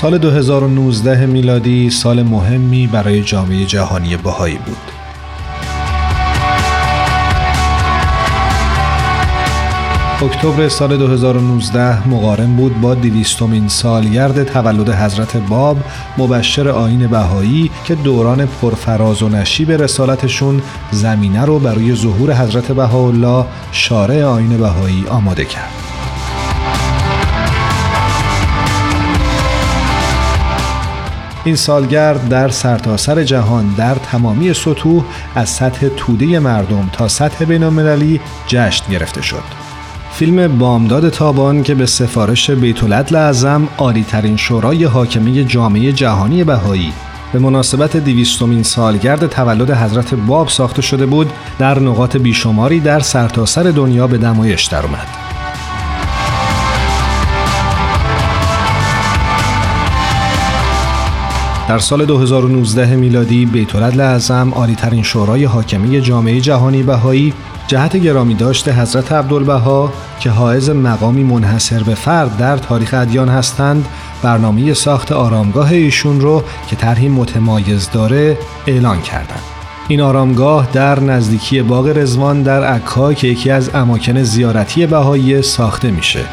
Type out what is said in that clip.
سال 2019 میلادی سال مهمی برای جامعه جهانی بهایی بود. اکتبر سال 2019 مقارن بود با دویستمین سالگرد تولد حضرت باب مبشر آین بهایی که دوران پرفراز و نشیب رسالتشون زمینه رو برای ظهور حضرت بهاءالله شارع آین بهایی آماده کرد. این سالگرد در سرتاسر سر جهان در تمامی سطوح از سطح توده مردم تا سطح بین جشن گرفته شد. فیلم بامداد تابان که به سفارش بیت اعظم عالی ترین شورای حاکمی جامعه جهانی بهایی به مناسبت دیویستمین سالگرد تولد حضرت باب ساخته شده بود در نقاط بیشماری در سرتاسر سر دنیا به نمایش درآمد. در سال 2019 میلادی بیتولد اعظم عالیترین شورای حاکمی جامعه جهانی بهایی جهت گرامی داشته حضرت عبدالبها که حائز مقامی منحصر به فرد در تاریخ ادیان هستند برنامه ساخت آرامگاه ایشون رو که طرحی متمایز داره اعلان کردند. این آرامگاه در نزدیکی باغ رزوان در عکا که یکی از اماکن زیارتی بهایی ساخته میشه